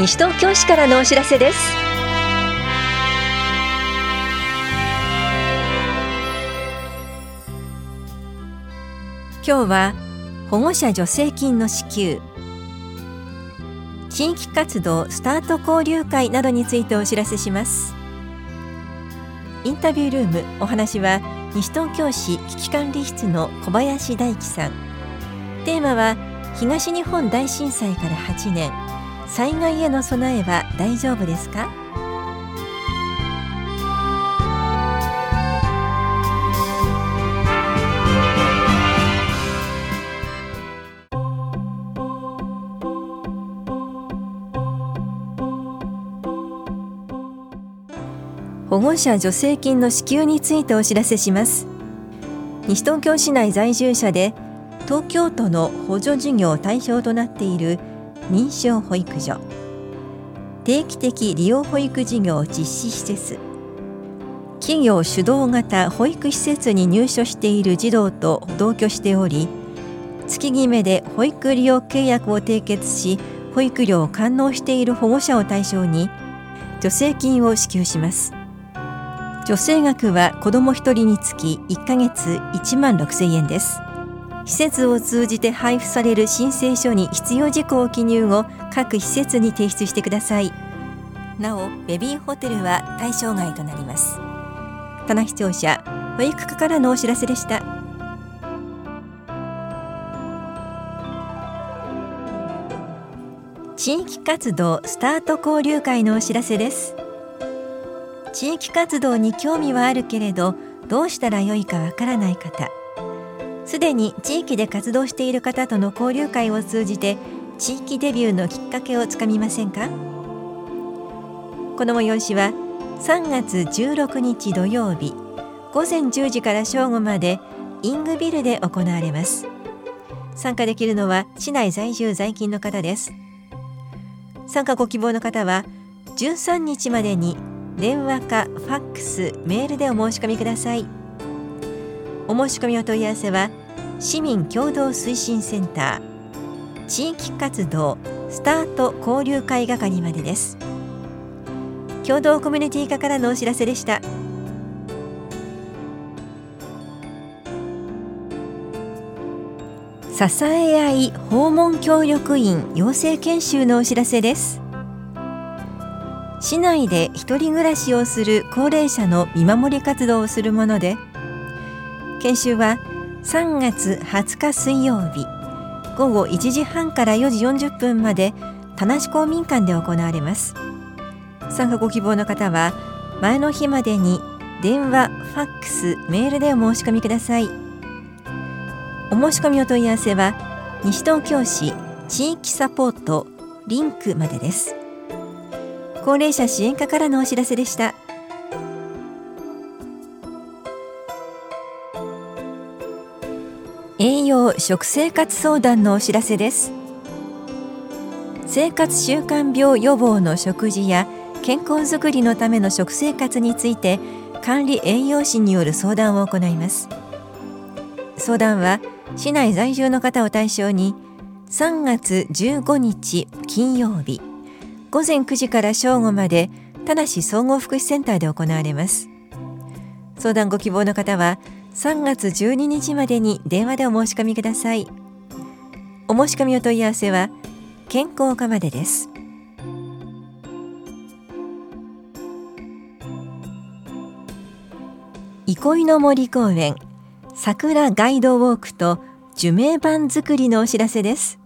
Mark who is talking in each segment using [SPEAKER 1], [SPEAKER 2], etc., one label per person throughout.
[SPEAKER 1] 西東京市からのお知らせです。今日は保護者助成金の支給。地域活動スタート交流会などについてお知らせします。インタビュールームお話は西東京市危機管理室の小林大樹さん。テーマは東日本大震災から8年。災害への備えは大丈夫ですか？保護者助成金の支給についてお知らせします。西東京市内在住者で東京都の補助事業対象となっている認証保育所。定期的利用保育事業実施施設。企業主導型保育施設に入所している児童と同居しており月決めで保育利用契約を締結し保育料を完納している保護者を対象に助成金を支給します。助成額は子ども1人につき1ヶ月1万6000円です。施設を通じて配布される申請書に必要事項を記入後各施設に提出してください。なおベビーホテルは対象外となります。棚視聴者保育課からのお知らせでした。地域活動スタート交流会のお知らせです。地域活動に興味はあるけれどどうしたらよいかわからない方。すでに地域で活動している方との交流会を通じて地域デビューのきっかけをつかみませんか？この催しは3月16日土曜日午前10時から正午までイングビルで行われます。参加できるのは市内在住在勤の方です。参加ご希望の方は13日までに電話かファックスメールでお申し込みください。お申し込みお問い合わせは市民共同推進センター。地域活動スタート交流会係までです。共同コミュニティ課からのお知らせでした。支え合い訪問協力員養成研修のお知らせです。市内で一人暮らしをする高齢者の見守り活動をするもので研修は3月20日水曜日午後1時半から4時40分まで田無公民館で行われます。参加ご希望の方は前の日までに電話、ファックス、メールでお申し込みください。お申し込みお問い合わせは西東京市地域サポートリンクまでです。高齢者支援課からのお知らせでした。栄養食生活相談のお知らせです。生活習慣病予防の食事や健康づくりのための食生活について管理栄養士による相談を行います。相談は市内在住の方を対象に3月15日金曜日午前9時から正午まで田無総合福祉センターで行われます。相談ご希望の方は3月12日までに電話でお申し込みください。お申し込みお問い合わせは健康課までです。憩いの森公園桜ガイドウォークと樹名板作りのお知らせです。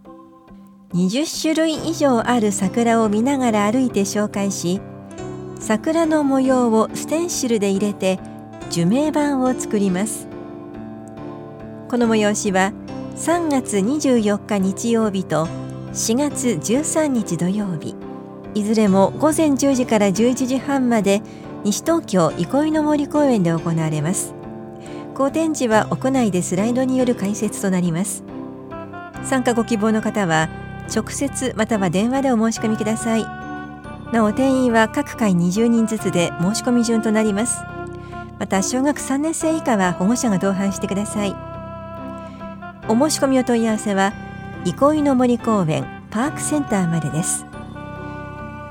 [SPEAKER 1] 20種類以上ある桜を見ながら歩いて紹介し桜の模様をステンシルで入れて樹名板を作ります。この催しは3月24日日曜日と4月13日土曜日。いずれも午前10時から11時半まで西東京憩いの森公園で行われます。好展示は屋内でスライドによる解説となります。参加ご希望の方は直接または電話でお申し込みください。なお定員は各回20人ずつで申し込み順となります。また小学3年生以下は保護者が同伴してください。お申し込みお問い合わせは憩いの森公園パークセンターまでです。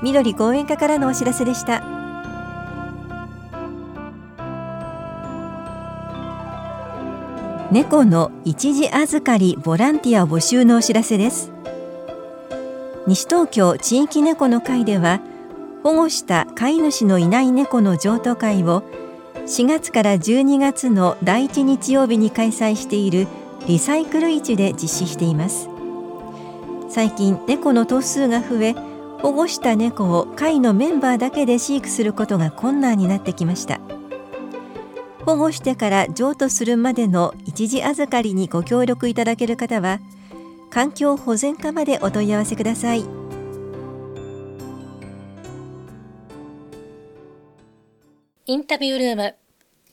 [SPEAKER 1] 緑公園課からのお知らせでした。猫の一時預かりボランティア募集のお知らせです。西東京地域猫の会では保護した飼い主のいない猫の譲渡会を4月から12月の第1日曜日に開催しているリサイクル市で実施しています。最近猫の頭数が増え保護した猫を会のメンバーだけで飼育することが困難になってきました。保護してから譲渡するまでの一時預かりにご協力いただける方は環境保全課までお問い合わせください。
[SPEAKER 2] インタビュールーム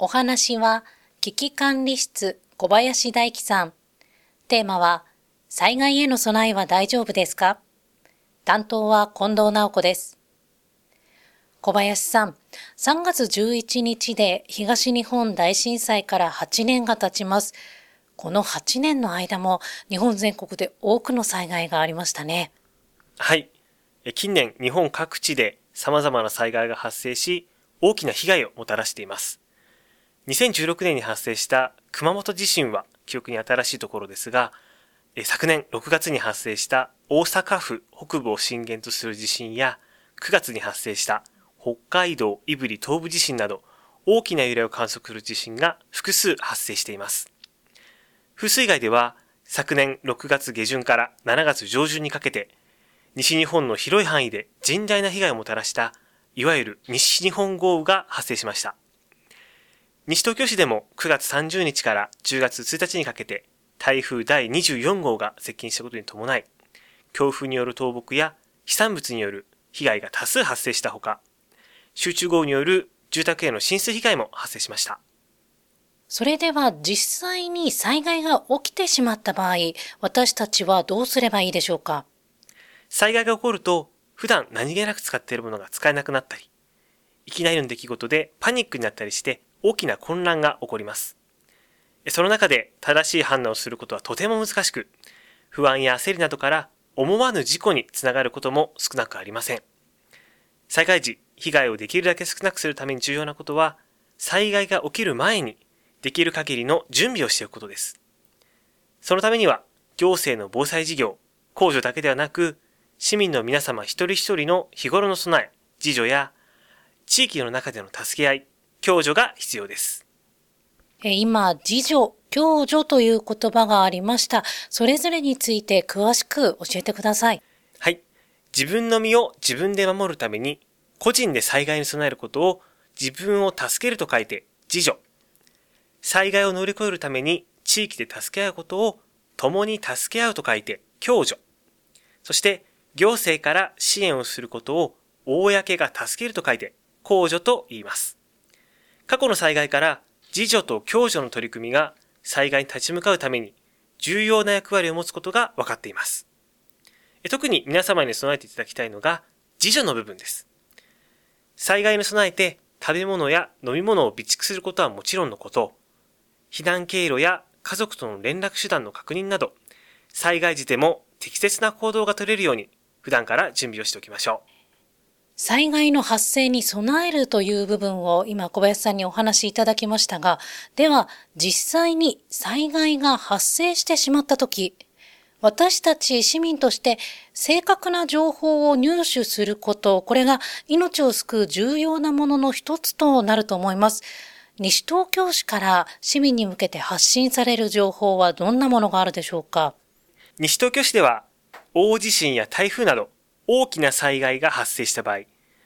[SPEAKER 2] お話は危機管理室小林大樹さんテーマは災害への備えは大丈夫ですか？担当は近藤直子です小林さん、3月11日で東日本大震災から8年が経ちます。この8年の間も日本全国で多くの災害がありましたね。
[SPEAKER 3] はい。近年日本各地で様々な災害が発生し、大きな被害をもたらしています。2016年に発生した熊本地震は記憶に新しいところですが、昨年6月に発生した大阪府北部を震源とする地震や、9月に発生した北海道胆振東部地震など大きな揺れを観測する地震が複数発生しています。風水害では昨年6月下旬から7月上旬にかけて西日本の広い範囲で甚大な被害をもたらしたいわゆる西日本豪雨が発生しました。西東京市でも9月30日から10月1日にかけて台風第24号が接近したことに伴い、強風による倒木や飛散物による被害が多数発生したほか、集中豪雨による住宅への浸水被害も発生しました。
[SPEAKER 2] それでは実際に災害が起きてしまった場合、私たちはどうすればいいでしょうか？
[SPEAKER 3] 災害が起こると、普段何気なく使っているものが使えなくなったり、いきなりの出来事でパニックになったりして大きな混乱が起こります。その中で正しい判断をすることはとても難しく、不安や焦りなどから思わぬ事故につながることも少なくありません。災害時、被害をできるだけ少なくするために重要なことは、災害が起きる前にできる限りの準備をしておくことです。そのためには、行政の防災事業、控除だけではなく、市民の皆様一人一人の日頃の備え、自助や、地域の中での助け合い、共助が必要です。
[SPEAKER 2] 今、自助、共助という言葉がありました。それぞれについて詳しく教えてください。
[SPEAKER 3] はい。自分の身を自分で守るために、個人で災害に備えることを自分を助けると書いて自助。災害を乗り越えるために地域で助け合うことを共に助け合うと書いて共助。そして行政から支援をすることを公が助けると書いて公助と言います。過去の災害から自助と共助の取り組みが災害に立ち向かうために重要な役割を持つことが分かっています。特に皆様に備えていただきたいのが自助の部分です。災害に備えて食べ物や飲み物を備蓄することはもちろんのこと、避難経路や家族との連絡手段の確認など、災害時でも適切な行動が取れるように、普段から準備をしておきましょう。
[SPEAKER 2] 災害の発生に備えるという部分を今小林さんにお話しいただきましたが、では実際に災害が発生してしまったとき、私たち市民として正確な情報を入手すること、これが命を救う重要なものの一つとなると思います。西東京市から市民に向けて発信される情報はどんなものがあるでしょうか？
[SPEAKER 3] 西東京市では大地震や台風など大きな災害が発生した場合、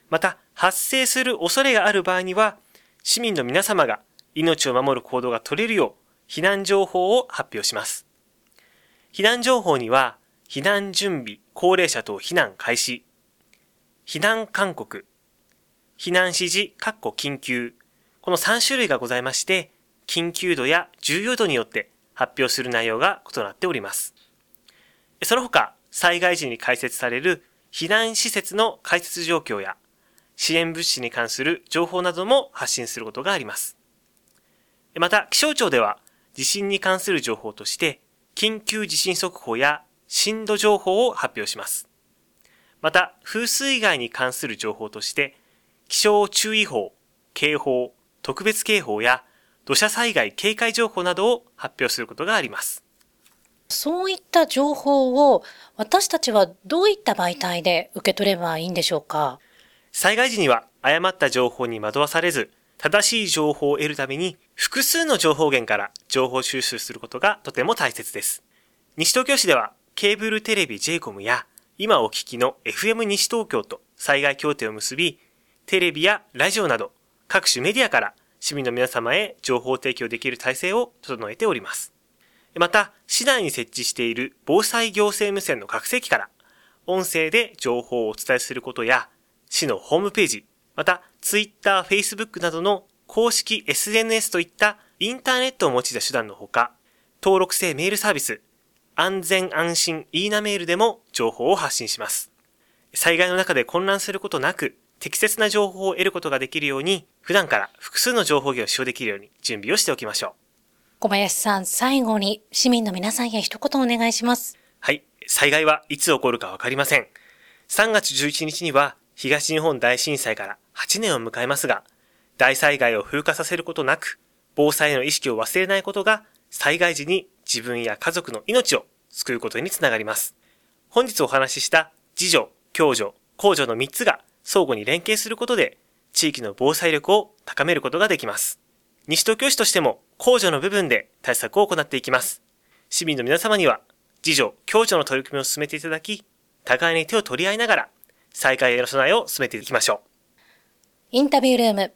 [SPEAKER 3] また発生する恐れがある場合には市民の皆様が命を守る行動が取れるよう避難情報を発表します。避難情報には避難準備、高齢者等避難開始、避難勧告、避難指示、括弧緊急、この3種類がございまして、緊急度や重要度によって発表する内容が異なっております。その他、災害時に開設される避難施設の開設状況や支援物資に関する情報なども発信することがあります。また、気象庁では地震に関する情報として、緊急地震速報や震度情報を発表します。また風水害に関する情報として気象注意報、警報、特別警報や土砂災害警戒情報などを発表することがあります。
[SPEAKER 2] そういった情報を私たちはどういった媒体で受け取ればいいんでしょうか？
[SPEAKER 3] 災害時には誤った情報に惑わされず、正しい情報を得るために複数の情報源から情報収集することがとても大切です。西東京市ではケーブルテレビ j コムや今お聞きの FM 西東京と災害協定を結び、テレビやラジオなど各種メディアから市民の皆様へ情報提供できる体制を整えております。また、市内に設置している防災行政無線の各席から音声で情報をお伝えすることや、市のホームページ、また Twitter、Facebook などの公式 SNS といったインターネットを用いた手段のほか、登録制メールサービス、安全安心イーナメールでも情報を発信します。災害の中で混乱することなく、適切な情報を得ることができるように、普段から複数の情報源を使用できるように準備をしておきましょう。
[SPEAKER 2] 小林さん、最後に市民の皆さんへ一言お願いします。
[SPEAKER 3] はい。災害はいつ起こるかわかりません。3月11日には東日本大震災から8年を迎えますが、大災害を風化させることなく、防災への意識を忘れないことが、災害時に自分や家族の命を救うことにつながります。本日お話しした自助、共助、公助の3つが相互に連携することで、地域の防災力を高めることができます。西東京市としても、公助の部分で対策を行っていきます。市民の皆様には、自助、共助の取り組みを進めていただき、互いに手を取り合いながら、災害への備えを進めていきましょう。
[SPEAKER 2] インタビュールーム。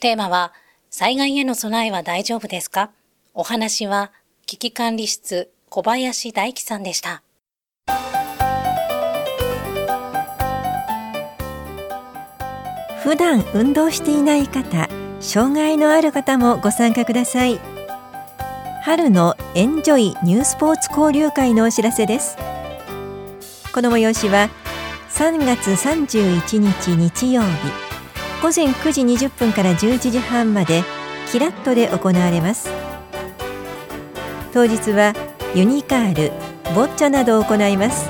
[SPEAKER 2] テーマは、災害への備えは大丈夫ですか？お話は、危機管理室小林大樹さんでした。
[SPEAKER 1] 普段運動していない方、障害のある方もご参加ください。春のエンジョイニュースポーツ交流会のお知らせです。この催しは3月31日日曜日午前9時20分から11時半までキラットで行われます当日はユニカールボッチャなどを行います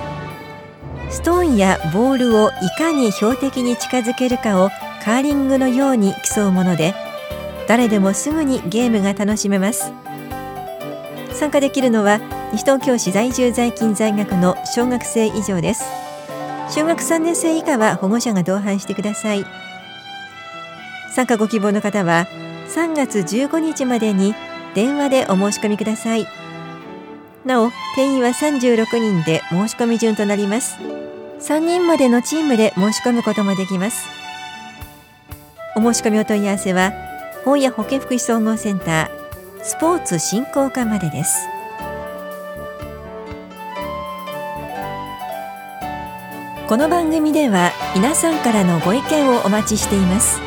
[SPEAKER 1] ストーンやボールをいかに標的に近づけるかをカーリングのように競うもので誰でもすぐにゲームが楽しめます。参加できるのは西東京市在住在勤在学の小学生以上です。小学3年生以下は保護者が同伴してください。参加ご希望の方は3月15日までに電話でお申し込みください。なお定員は36人で申し込み順となります。3人までのチームで申し込むこともできます。お申し込みお問い合わせは本屋保健福祉総合センタースポーツ振興課までです。この番組では皆さんからのご意見をお待ちしています。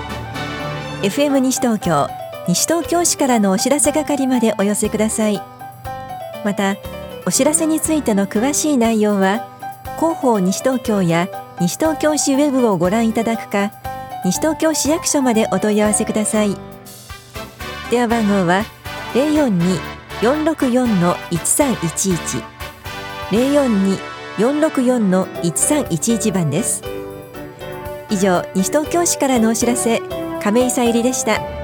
[SPEAKER 1] FM 西東京西東京市からのお知らせ係までお寄せください。またお知らせについての詳しい内容は広報西東京や西東京市ウェブをご覧いただくか西東京市役所までお問い合わせください。電話番号は042-464-1311 042-464-1311番です以上西東京市からのお知らせ亀井さゆりでした。